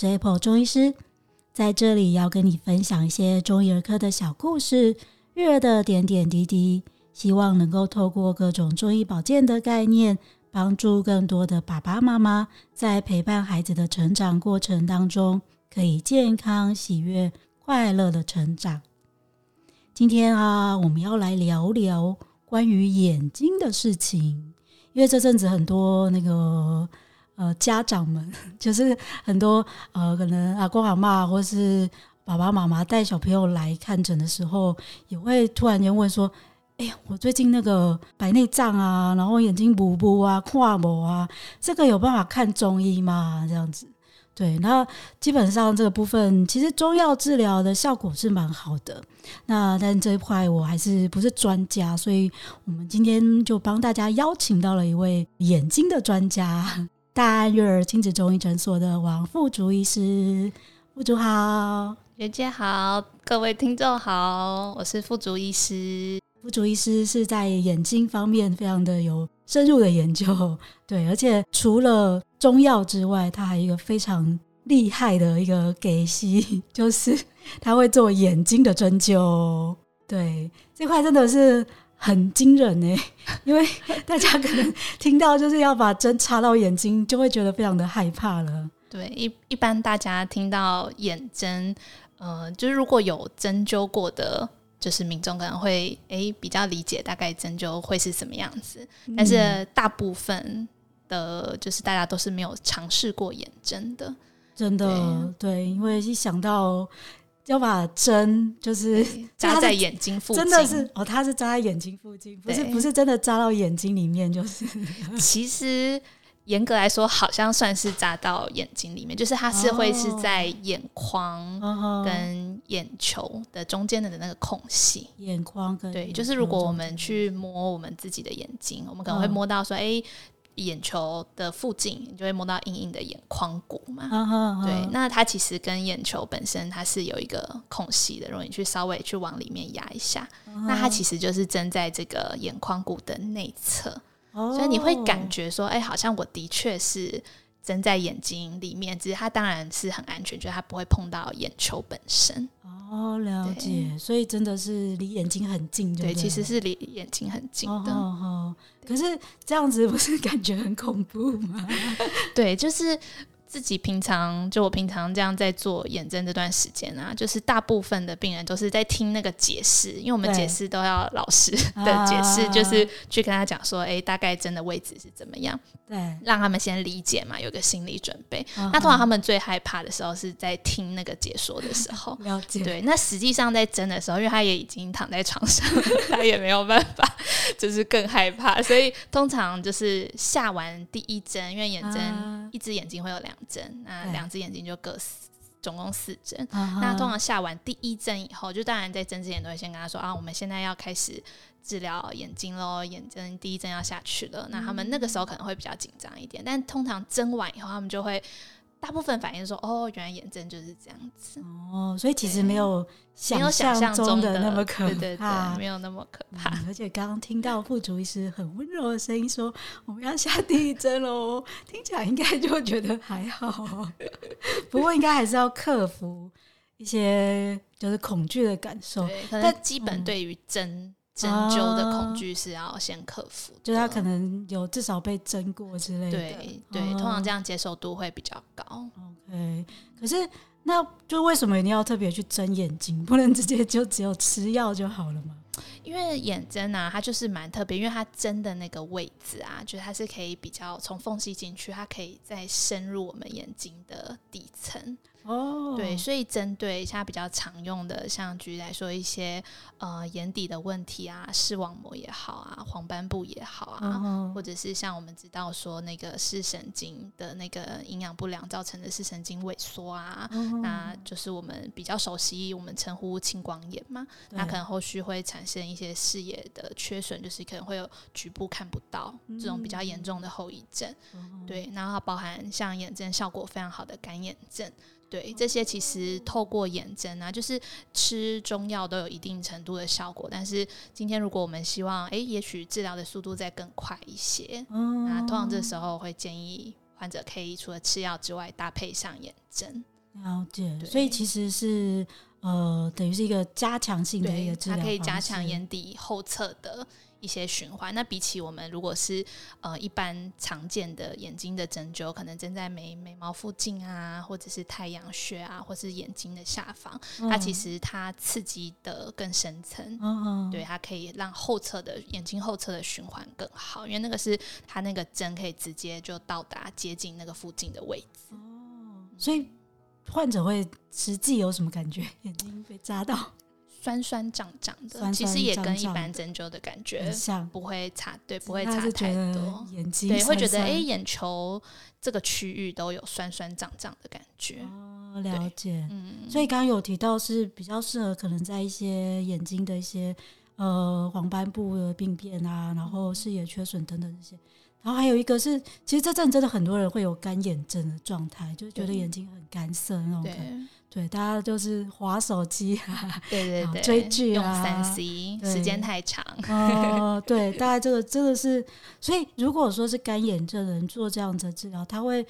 是 Apple 中医师，在这里要跟你分享一些中医儿科的小故事，育儿的点点滴滴，希望能够透过各种中医保健的概念，帮助更多的爸爸妈妈在陪伴孩子的成长过程当中，可以健康、喜悦、快乐的成长。今天啊，我们要来聊聊关于眼睛的事情，因为这阵子很多那个。呃，家长们 就是很多呃，可能阿公阿嬷或是爸爸妈妈带小朋友来看诊的时候，也会突然间问说：“哎、欸，我最近那个白内障啊，然后眼睛模糊啊、跨模啊，这个有办法看中医吗？”这样子，对，那基本上这个部分其实中药治疗的效果是蛮好的。那但这一块我还是不是专家，所以我们今天就帮大家邀请到了一位眼睛的专家。大安育儿亲子中医诊所的王富竹医师，富竹好，袁姐好，各位听众好，我是富竹医师。富竹医师是在眼睛方面非常的有深入的研究，对，而且除了中药之外，他还有一个非常厉害的一个给息，就是他会做眼睛的针灸，对，这块真的是。很惊人呢，因为大家可能听到就是要把针插到眼睛，就会觉得非常的害怕了。对，一一般大家听到眼针，呃，就是如果有针灸过的，就是民众可能会诶、欸、比较理解大概针灸会是什么样子，嗯、但是大部分的，就是大家都是没有尝试过眼针的，真的对，对，因为一想到。要把针就是 扎在眼睛附近，真的是哦，它是扎在眼睛附近，不是不是真的扎到眼睛里面，就是。其实严格来说，好像算是扎到眼睛里面，就是它是会是在眼眶跟眼球的中间的那个空隙。眼眶跟对，就是如果我们去摸我们自己的眼睛，我们可能会摸到说，哎。眼球的附近，你就会摸到硬硬的眼眶骨嘛。Uh huh. 对，那它其实跟眼球本身它是有一个空隙的，容易去稍微去往里面压一下。Uh huh. 那它其实就是针在这个眼眶骨的内侧，oh. 所以你会感觉说，哎、欸，好像我的确是针在眼睛里面，只是它当然是很安全，就是它不会碰到眼球本身。哦，了解，所以真的是离眼睛很近，对，对，其实是离眼睛很近的。哦，哦，哦，可是这样子不是感觉很恐怖吗？对，就是。自己平常就我平常这样在做眼针这段时间啊，就是大部分的病人都是在听那个解释，因为我们解释都要老师的解释，就是去跟他讲说，哎、欸，大概针的位置是怎么样，对，让他们先理解嘛，有个心理准备。那通常他们最害怕的时候是在听那个解说的时候，了解。对，那实际上在针的时候，因为他也已经躺在床上，他也没有办法，就是更害怕，所以通常就是下完第一针，因为眼针一只眼睛会有两。针，那两只眼睛就各四，总共四针。对那通常下完第一针以后，就当然在针之前都会先跟他说啊，我们现在要开始治疗眼睛喽，眼针第一针要下去了。那他们那个时候可能会比较紧张一点，但通常针完以后，他们就会。大部分反应说：“哦，原来眼针就是这样子哦，所以其实没有想象中的那么可怕，对对对，没有那么可怕。嗯、而且刚刚听到副主医师很温柔的声音说：‘我们要下第一针喽’，听起来应该就觉得还好。不过应该还是要克服一些就是恐惧的感受，但基本对于针。嗯”针灸的恐惧是要先克服，就是他可能有至少被针过之类的。对对，通常这样接受度会比较高。OK，可是那就为什么一定要特别去针眼睛，不能直接就只有吃药就好了吗？因为眼针啊，它就是蛮特别，因为它针的那个位置啊，就是它是可以比较从缝隙进去，它可以再深入我们眼睛的底层。哦，对，所以针对现在比较常用的，像举例来说一些呃眼底的问题啊，视网膜也好啊，黄斑部也好啊，哦、或者是像我们知道说那个视神经的那个营养不良造成的视神经萎缩啊，哦、那就是我们比较熟悉，我们称呼青光眼嘛，那可能后续会产生一些视野的缺损，就是可能会有局部看不到这种比较严重的后遗症。嗯、对，然后包含像眼症效果非常好的干眼症。对，这些其实透过眼针啊，就是吃中药都有一定程度的效果。但是今天如果我们希望，哎，也许治疗的速度再更快一些，那通常这时候会建议患者可以除了吃药之外，搭配上眼针。了解，所以其实是呃，等于是一个加强性的一个治疗，它可以加强眼底后侧的一些循环。那比起我们如果是呃一般常见的眼睛的针灸，可能针在眉眉毛附近啊，或者是太阳穴啊，或是眼睛的下方，它其实它刺激的更深层，嗯嗯，对，它可以让后侧的眼睛后侧的循环更好，因为那个是它那个针可以直接就到达接近那个附近的位置，哦，所以。患者会实际有什么感觉？眼睛被扎到，酸酸胀胀的，其实也跟一般针灸的感觉像，不会差，对，不会差太多。眼睛对，会觉得哎、欸，眼球这个区域都有酸酸胀胀的感觉。哦，了解。嗯，所以刚刚有提到是比较适合可能在一些眼睛的一些呃黄斑部的病变啊，然后视野缺损等等这些。然后还有一个是，其实这阵真的很多人会有干眼症的状态，就是觉得眼睛很干涩那种感觉。对，对，大家就是划手机啊，对对对，追剧啊，用三 C 时间太长。哦、呃，对，大概这个真的是，所以如果说是干眼症的人做这样子的治疗，他会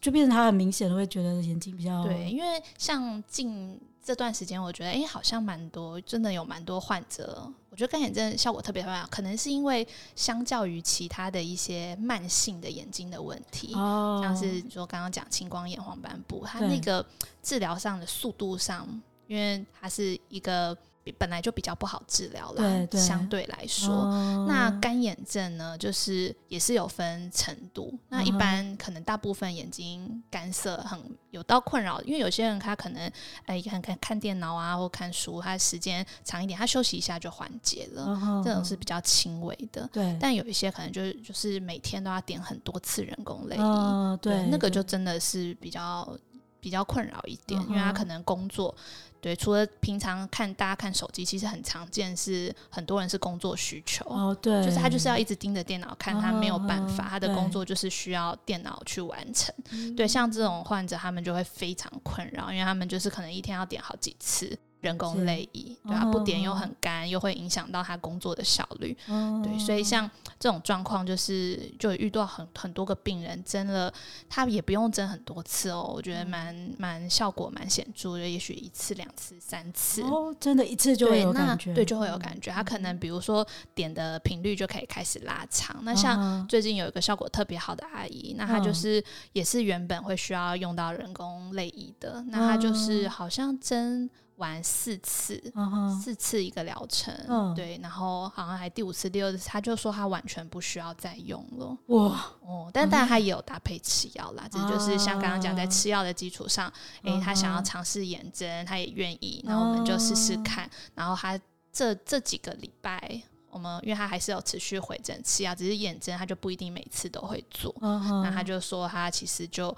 就变成他很明显的会觉得眼睛比较对，因为像近这段时间，我觉得哎，好像蛮多，真的有蛮多患者。我觉得干眼症效果特别好，可能是因为相较于其他的一些慢性的眼睛的问题，哦、像是说刚刚讲青光眼、黄斑部，它那个治疗上的速度上，因为它是一个。本来就比较不好治疗了，对对，相对来说，哦、那干眼症呢，就是也是有分程度。嗯、那一般可能大部分眼睛干涩很有到困扰，因为有些人他可能哎看看看电脑啊或看书，他时间长一点，他休息一下就缓解了，嗯、这种是比较轻微的。对，但有一些可能就是就是每天都要点很多次人工泪液，嗯、对，那个就真的是比较比较困扰一点，嗯、因为他可能工作。对，除了平常看大家看手机，其实很常见是很多人是工作需求哦，对，就是他就是要一直盯着电脑看，他没有办法，他的工作就是需要电脑去完成。对，像这种患者，他们就会非常困扰，因为他们就是可能一天要点好几次。人工泪液，对啊，不点又很干，又会影响到他工作的效率。对，所以像这种状况，就是就遇到很很多个病人针了，他也不用针很多次哦，我觉得蛮蛮效果蛮显著的，也许一次、两次、三次哦，真的，一次就会有感觉，对，就会有感觉。他可能比如说点的频率就可以开始拉长。那像最近有一个效果特别好的阿姨，那她就是也是原本会需要用到人工泪液的，那她就是好像针。玩四次，uh huh. 四次一个疗程，uh huh. 对，然后好像还第五次、第六次，他就说他完全不需要再用了。哇，哦，但当然他也有搭配吃药啦，这、uh huh. 就是像刚刚讲，在吃药的基础上，诶、uh 他想要尝试眼针，他也愿意，那我们就试试看。Uh. 然后他这这几个礼拜，我们因为他还是有持续回诊吃药，只是眼针他就不一定每次都会做。Uh huh. 那他就说他其实就。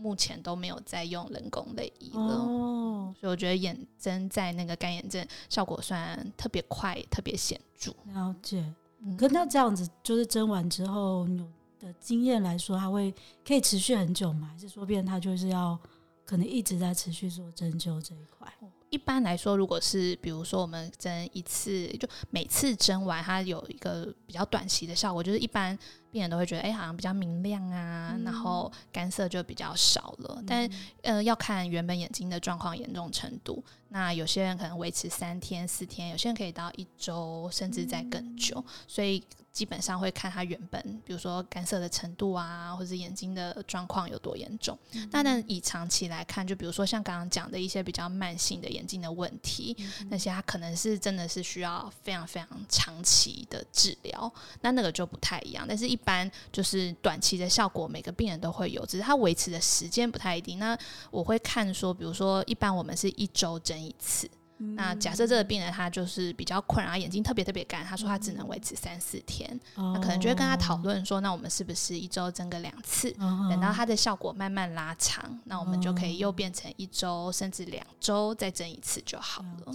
目前都没有在用人工泪液了，哦、所以我觉得眼针在那个干眼症效果算特别快，特别显著。了解，嗯、可那这样子就是针完之后，你的经验来说，它会可以持续很久吗？还是说，变它就是要可能一直在持续做针灸这一块？一般来说，如果是比如说我们针一次，就每次针完，它有一个比较短期的效果，就是一般。病人都会觉得，哎、欸，好像比较明亮啊，嗯、然后干涩就比较少了。嗯、但呃，要看原本眼睛的状况严重程度。那有些人可能维持三天四天，有些人可以到一周，甚至在更久。嗯、所以基本上会看他原本，比如说干涩的程度啊，或者眼睛的状况有多严重。嗯、那但以长期来看，就比如说像刚刚讲的一些比较慢性的眼睛的问题，嗯、那些他可能是真的是需要非常非常长期的治疗。那那个就不太一样。但是，一般就是短期的效果，每个病人都会有，只是他维持的时间不太一定。那我会看说，比如说，一般我们是一周针一次。嗯、那假设这个病人他就是比较困扰，眼睛特别特别干，他说他只能维持三四天，嗯、那可能就会跟他讨论说，那我们是不是一周针个两次？嗯、等到它的效果慢慢拉长，嗯、那我们就可以又变成一周甚至两周再针一次就好了。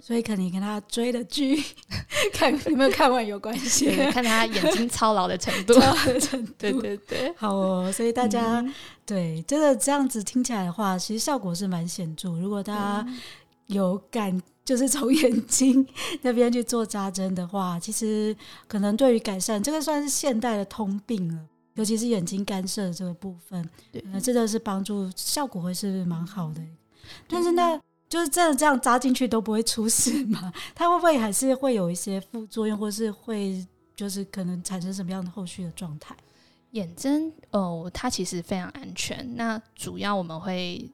嗯，所以可能跟他追的剧，看有没有看完有关系，看他眼睛操劳的程度，操劳的程度，对对对，好哦。所以大家、嗯、对真的这样子听起来的话，其实效果是蛮显著。如果大家有感，就是从眼睛那边去做扎针的话，其实可能对于改善这个算是现代的通病了。尤其是眼睛干涉的这个部分，对，那真的是帮助效果会是蛮好的。但是那就是真的这样扎进去都不会出事吗？它会不会还是会有一些副作用，或是会就是可能产生什么样的后续的状态？眼针哦，它其实非常安全。那主要我们会。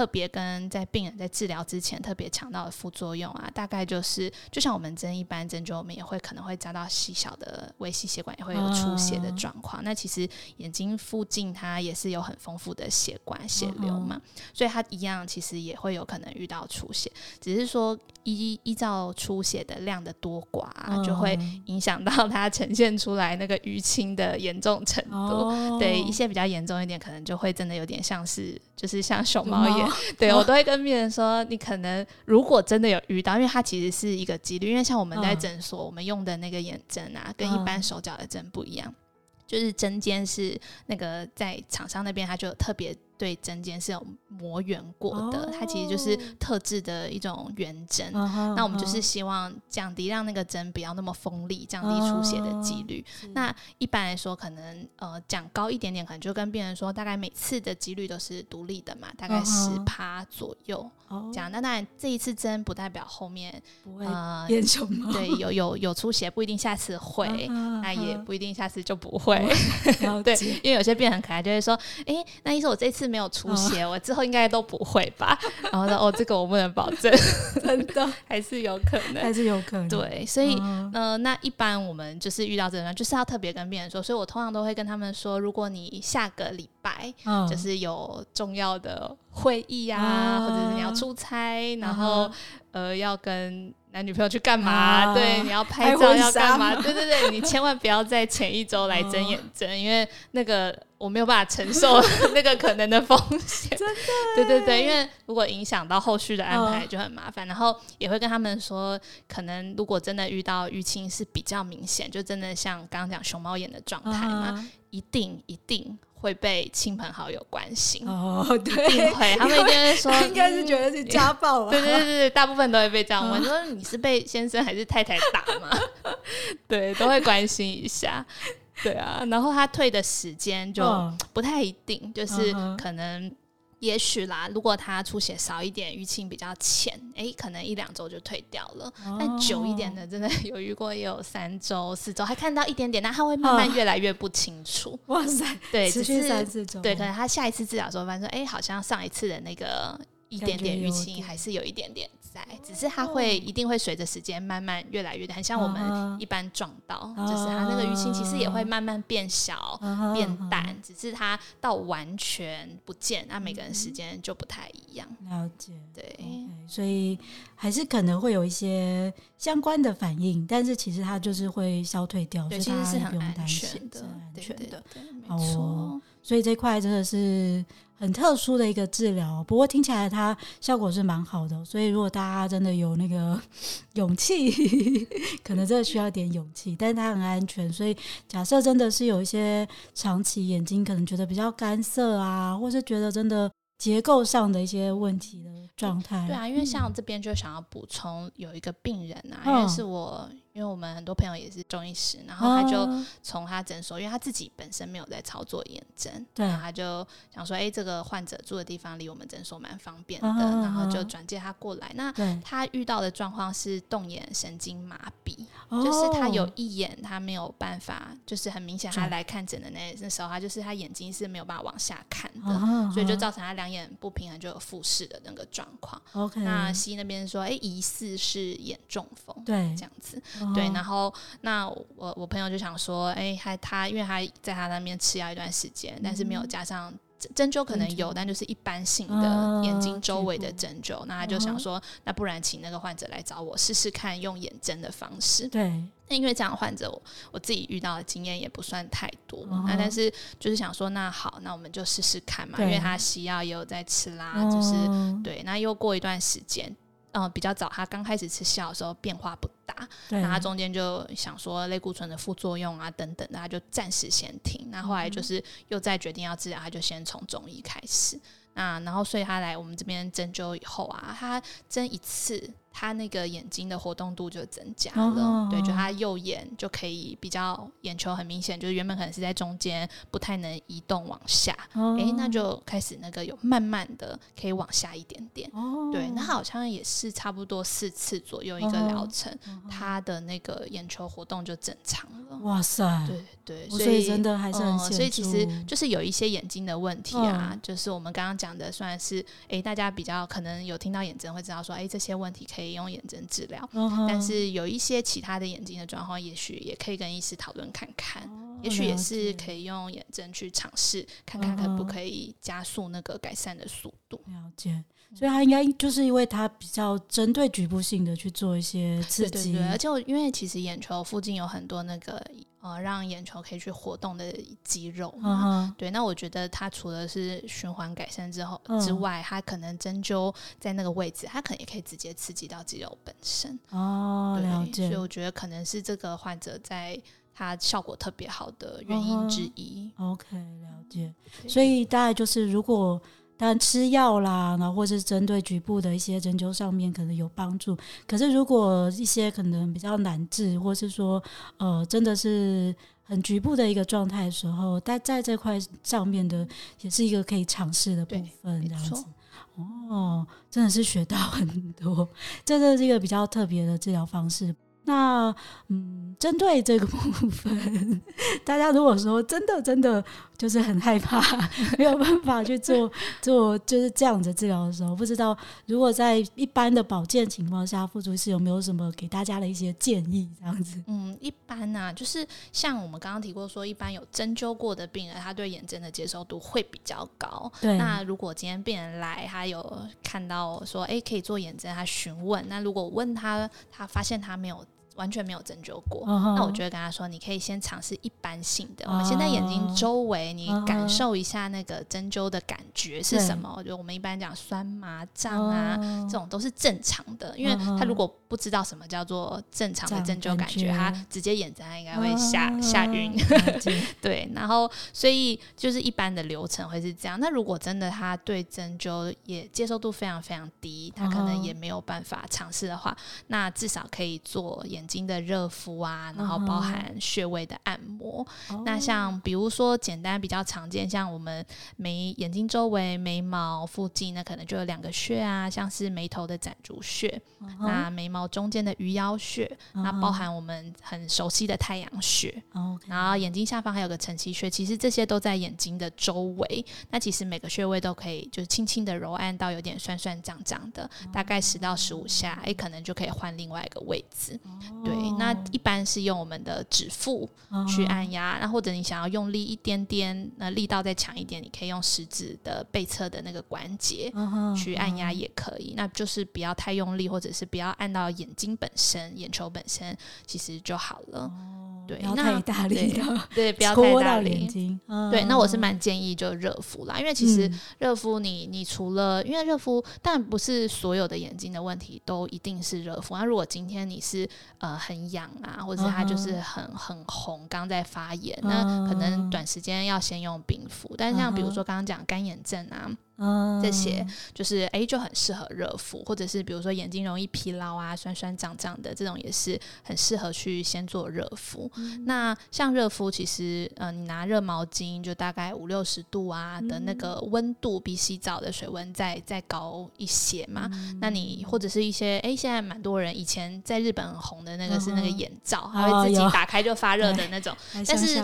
特别跟在病人在治疗之前特别强调的副作用啊，大概就是就像我们针一般针灸，我们也会可能会扎到细小的微细血管，也会有出血的状况。Uh, 那其实眼睛附近它也是有很丰富的血管血流嘛，uh. 所以它一样其实也会有可能遇到出血，只是说依依照出血的量的多寡啊，uh. 就会影响到它呈现出来那个淤青的严重程度。Uh. 对，一些比较严重一点，可能就会真的有点像是就是像熊猫眼。对，我都会跟病人说，你可能如果真的有遇到，因为它其实是一个几率，因为像我们在诊所，我们用的那个眼针啊，跟一般手脚的针不一样，就是针尖是那个在厂商那边，它就有特别。对针尖是有磨圆过的，它其实就是特制的一种圆针。那我们就是希望降低让那个针不要那么锋利，降低出血的几率。那一般来说，可能呃讲高一点点，可能就跟病人说，大概每次的几率都是独立的嘛，大概十趴左右。这样，那当然这一次针不代表后面不会变熊猫。对，有有有出血不一定下次会，那也不一定下次就不会。对，因为有些病人很可爱，就会说，哎，那意思我这次。没有出血，我之后应该都不会吧？然后说哦，这个我不能保证，真的？还是有可能，还是有可能。对，所以呃，那一般我们就是遇到这种，就是要特别跟病人说。所以我通常都会跟他们说，如果你下个礼拜就是有重要的会议啊，或者是你要出差，然后呃要跟男女朋友去干嘛？对，你要拍照要干嘛？对对对，你千万不要在前一周来睁眼针，因为那个。我没有办法承受 那个可能的风险，真的，对对对，因为如果影响到后续的安排就很麻烦，然后也会跟他们说，可能如果真的遇到淤青是比较明显，就真的像刚刚讲熊猫眼的状态嘛，一定一定会被亲朋好友关心。哦，对，一定会，他们一定会说，应该是觉得是家暴啊，对对对对，大部分都会被这样问，说你是被先生还是太太打吗？对，都会关心一下。对啊，然后他退的时间就不太一定，哦、就是可能，也许啦，如果他出血少一点，淤青比较浅，哎，可能一两周就退掉了。哦、但久一点的，真的有遇过，也有三周、四周，还看到一点点，那他会慢慢越来越不清楚。哦、哇塞，对，持续三四周，对，可能他下一次治疗的时候发现说，哎，好像上一次的那个一点点淤青还是有一点点。在，只是它会一定会随着时间慢慢越来越大，很像我们一般撞到，就是它那个淤青其实也会慢慢变小、变淡，只是它到完全不见，那每个人时间就不太一样。了解，对，okay, 所以还是可能会有一些相关的反应，但是其实它就是会消退掉，对，其实是很安全的，安全的，对，没错。所以这块真的是。很特殊的一个治疗，不过听起来它效果是蛮好的，所以如果大家真的有那个 勇气，可能真的需要点勇气，但是它很安全，所以假设真的是有一些长期眼睛可能觉得比较干涩啊，或是觉得真的结构上的一些问题的状态，对啊，因为像这边就想要补充有一个病人啊，嗯、因为是我。因为我们很多朋友也是中医师，然后他就从他诊所，因为他自己本身没有在操作眼针，对，然后他就想说，哎，这个患者住的地方离我们诊所蛮方便的，然后就转介他过来。那他遇到的状况是动眼神经麻痹，就是他有一眼他没有办法，就是很明显他来看诊的那那时候，他就是他眼睛是没有办法往下看的，所以就造成他两眼不平衡，就有复视的那个状况。OK，那西医那边说，哎，疑似是眼中风，对，这样子。对，然后那我我朋友就想说，哎，还他因为他在他那边吃药一段时间，但是没有加上针灸，可能有，但就是一般性的眼睛周围的针灸。那他就想说，那不然请那个患者来找我试试看用眼针的方式。对，那因为这样患者我我自己遇到的经验也不算太多，那但是就是想说，那好，那我们就试试看嘛，因为他西药也有在吃啦，就是对，那又过一段时间。嗯、呃，比较早，他刚开始吃药的时候变化不大，那他中间就想说类固醇的副作用啊等等的，他就暂时先停。那后来就是又再决定要治疗，他就先从中医开始。那然后所以他来我们这边针灸以后啊，他针一次。他那个眼睛的活动度就增加了。哦、对，就他右眼就可以比较眼球很明显，就是原本可能是在中间，不太能移动往下。哎、哦欸，那就开始那个有慢慢的可以往下一点点。哦、对，那好像也是差不多四次左右一个疗程，哦、他的那个眼球活动就正常了。哇塞！对对，所以，所以真的还是很、嗯、所以其实就是有一些眼睛的问题啊，哦、就是我们刚刚讲的，算是哎、欸，大家比较可能有听到眼针会知道说，哎、欸，这些问题可以用眼针治疗。哦、但是有一些其他的眼睛的状况，也许也可以跟医师讨论看看，哦、也许也是可以用眼针去尝试看看可不可以加速那个改善的速度。了解。所以他应该就是因为他比较针对局部性的去做一些刺激，对对对，而且我因为其实眼球附近有很多那个呃让眼球可以去活动的肌肉嘛，嗯、对，那我觉得它除了是循环改善之后、嗯、之外，它可能针灸在那个位置，它可能也可以直接刺激到肌肉本身哦，对了解。所以我觉得可能是这个患者在他效果特别好的原因之一。嗯、OK，了解。所以大概就是如果。但吃药啦，然后或是针对局部的一些针灸上面可能有帮助。可是如果一些可能比较难治，或是说呃真的是很局部的一个状态的时候，但在这块上面的也是一个可以尝试的部分，这样子。哦，真的是学到很多，这个是一个比较特别的治疗方式。那嗯，针对这个部分，大家如果说真的真的就是很害怕，没有办法去做 做就是这样子治疗的时候，不知道如果在一般的保健情况下，副主是有没有什么给大家的一些建议？这样子，嗯，一般呢、啊，就是像我们刚刚提过说，一般有针灸过的病人，他对眼针的接受度会比较高。对，那如果今天病人来，他有看到说，哎，可以做眼针，他询问，那如果问他，他发现他没有。完全没有针灸过，uh. 那我就会跟他说，你可以先尝试一般性的。Uh. 我们先在眼睛周围，你感受一下那个针灸的感觉是什么？就、uh huh. 我，我们一般讲酸麻胀啊，uh. 这种都是正常的。因为他如果不知道什么叫做正常的针灸感觉，他直接眼睛他应该会吓吓晕。对，然后所以就是一般的流程会是这样。那如果真的他对针灸也接受度非常非常低，他可能也没有办法尝试的话，uh. 那至少可以做眼。睛的热敷啊，然后包含穴位的按摩。Uh. 那像比如说简单比较常见，像我们眉眼睛周围眉毛附近，那可能就有两个穴啊，像是眉头的攒竹穴，uh. 那眉毛中间的鱼腰穴，uh. 那包含我们很熟悉的太阳穴，uh. 然后眼睛下方还有个承泣穴，其实这些都在眼睛的周围。那其实每个穴位都可以，就是轻轻的揉按到有点酸酸胀胀的，uh. 大概十到十五下，哎，可能就可以换另外一个位置。Uh. 对，那一般是用我们的指腹去按压，那、uh. 或者你想要用力一点点，那力道再强一点，你可以用食指的背侧的那个关节去按压也可以。Uh. 那就是不要太用力，或者是不要按到眼睛本身、眼球本身，其实就好了。Uh. 对，不要太大力的，对，不要太大力。对，那我是蛮建议就热敷啦，因为其实热敷你，你除了因为热敷，但不是所有的眼睛的问题都一定是热敷。那如果今天你是呃很痒啊，或者它就是很很红，刚在发炎，那可能短时间要先用冰敷。但像比如说刚刚讲干眼症啊。嗯，这些就是哎、欸，就很适合热敷，或者是比如说眼睛容易疲劳啊、酸酸胀胀的这种，也是很适合去先做热敷。嗯、那像热敷，其实呃，你拿热毛巾，就大概五六十度啊的那个温度，比洗澡的水温再再高一些嘛。嗯、那你或者是一些哎、欸，现在蛮多人以前在日本很红的那个是那个眼罩，它、嗯、会自己打开就发热的那种。哦、但是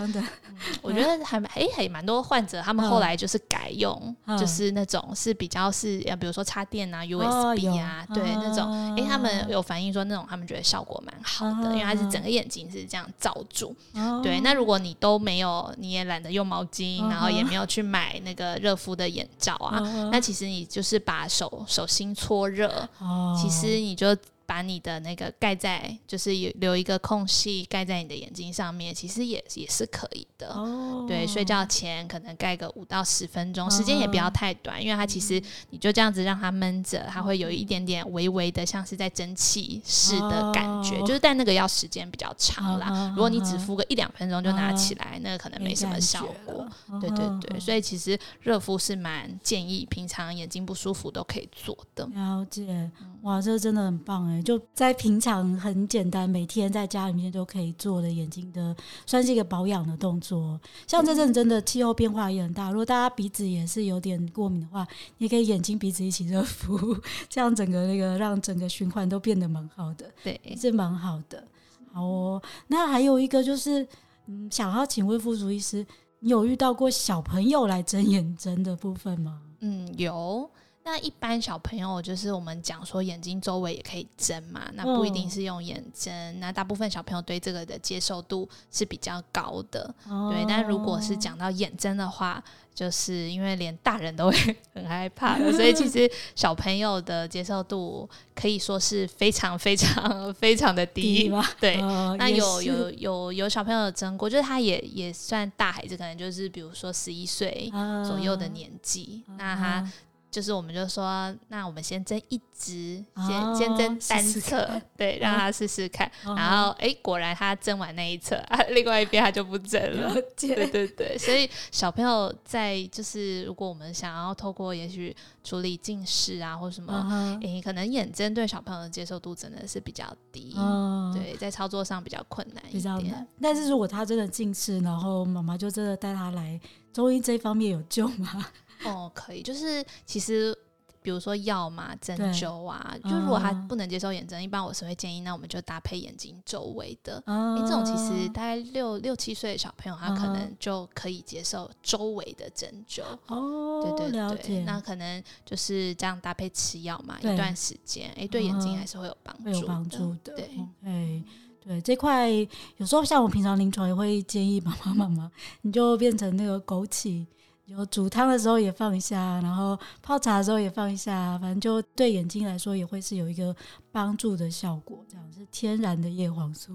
我觉得还哎还蛮多患者，他们后来就是改用，嗯、就是那。种是比较是，比如说插电啊、USB 啊，哦、对、哦、那种，哎、欸，他们有反映说那种他们觉得效果蛮好的，哦、因为它是整个眼睛是这样罩住。哦、对，那如果你都没有，你也懒得用毛巾，哦、然后也没有去买那个热敷的眼罩啊，哦、那其实你就是把手手心搓热，哦、其实你就。把你的那个盖在，就是有留一个空隙盖在你的眼睛上面，其实也也是可以的。哦，对，睡觉前可能盖个五到十分钟，时间也不要太短，因为它其实你就这样子让它闷着，它会有一点点微微的像是在蒸汽式的感觉，就是但那个要时间比较长啦。如果你只敷个一两分钟就拿起来，那个可能没什么效果。对对对，所以其实热敷是蛮建议，平常眼睛不舒服都可以做的。了解，哇，这个真的很棒哎。哎，就在平常很简单，每天在家里面都可以做的眼睛的，算是一个保养的动作。像这阵真的气候变化也很大，如果大家鼻子也是有点过敏的话，你可以眼睛鼻子一起热敷，这样整个那个让整个循环都变得蛮好的，对，是蛮好的。好哦，那还有一个就是，嗯，想要请问副主医师，你有遇到过小朋友来睁眼针的部分吗？嗯，有。那一般小朋友就是我们讲说眼睛周围也可以针嘛，那不一定是用眼针。哦、那大部分小朋友对这个的接受度是比较高的，哦、对。但如果是讲到眼针的话，就是因为连大人都会 很害怕的，所以其实 小朋友的接受度可以说是非常非常 非常的低？对。哦、那有有有有小朋友针过，就是他也也算大孩子，可能就是比如说十一岁左右的年纪，哦、那他。就是，我们就说，那我们先针一只，先、哦、先针单侧，对，让他试试看。哦、然后，哎、欸，果然他针完那一侧，啊，另外一边他就不针了。解对对对，所以小朋友在就是，如果我们想要透过也许处理近视啊，或什么，哎、嗯欸，可能眼针对小朋友的接受度真的是比较低，嗯、对，在操作上比较困难一点，比较难。但是如果他真的近视，然后妈妈就真的带他来中医这方面有救吗？哦，可以，就是其实，比如说药嘛，针灸啊，就如果他不能接受眼针，嗯、一般我是会建议，那我们就搭配眼睛周围的。嗯、因为这种其实大概六六七岁的小朋友，他可能就可以接受周围的针灸。哦，对对对，那可能就是这样搭配吃药嘛，一段时间，哎，对眼睛还是会有帮助，有帮助的。对，哎，对这块，有时候像我平常临床也会建议妈妈妈妈，你就变成那个枸杞。有煮汤的时候也放一下，然后泡茶的时候也放一下，反正就对眼睛来说也会是有一个帮助的效果。这样是天然的叶黄素。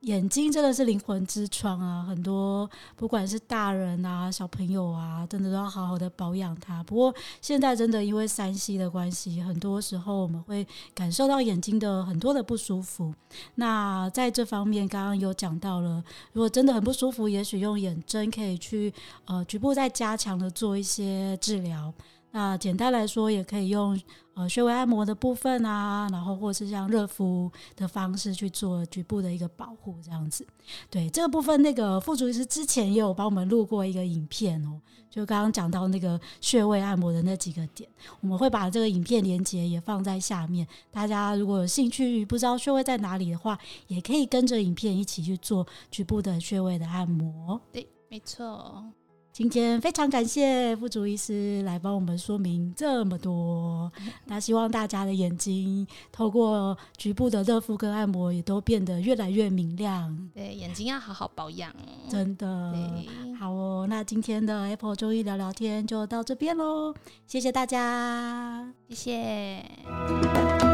眼睛真的是灵魂之窗啊！很多不管是大人啊、小朋友啊，真的都要好好的保养它。不过现在真的因为 3C 的关系，很多时候我们会感受到眼睛的很多的不舒服。那在这方面，刚刚有讲到了，如果真的很不舒服，也许用眼针可以去呃局部再加强的做一些治疗。那简单来说，也可以用呃穴位按摩的部分啊，然后或是像热敷的方式去做局部的一个保护，这样子。对这个部分，那个副主医师之前也有帮我们录过一个影片哦，就刚刚讲到那个穴位按摩的那几个点，我们会把这个影片连接也放在下面。大家如果有兴趣，不知道穴位在哪里的话，也可以跟着影片一起去做局部的穴位的按摩。对，没错。今天非常感谢副主医师来帮我们说明这么多，那希望大家的眼睛透过局部的热敷跟按摩，也都变得越来越明亮。对，眼睛要好好保养，真的。好哦，那今天的 Apple 中医聊聊天就到这边喽，谢谢大家，谢谢。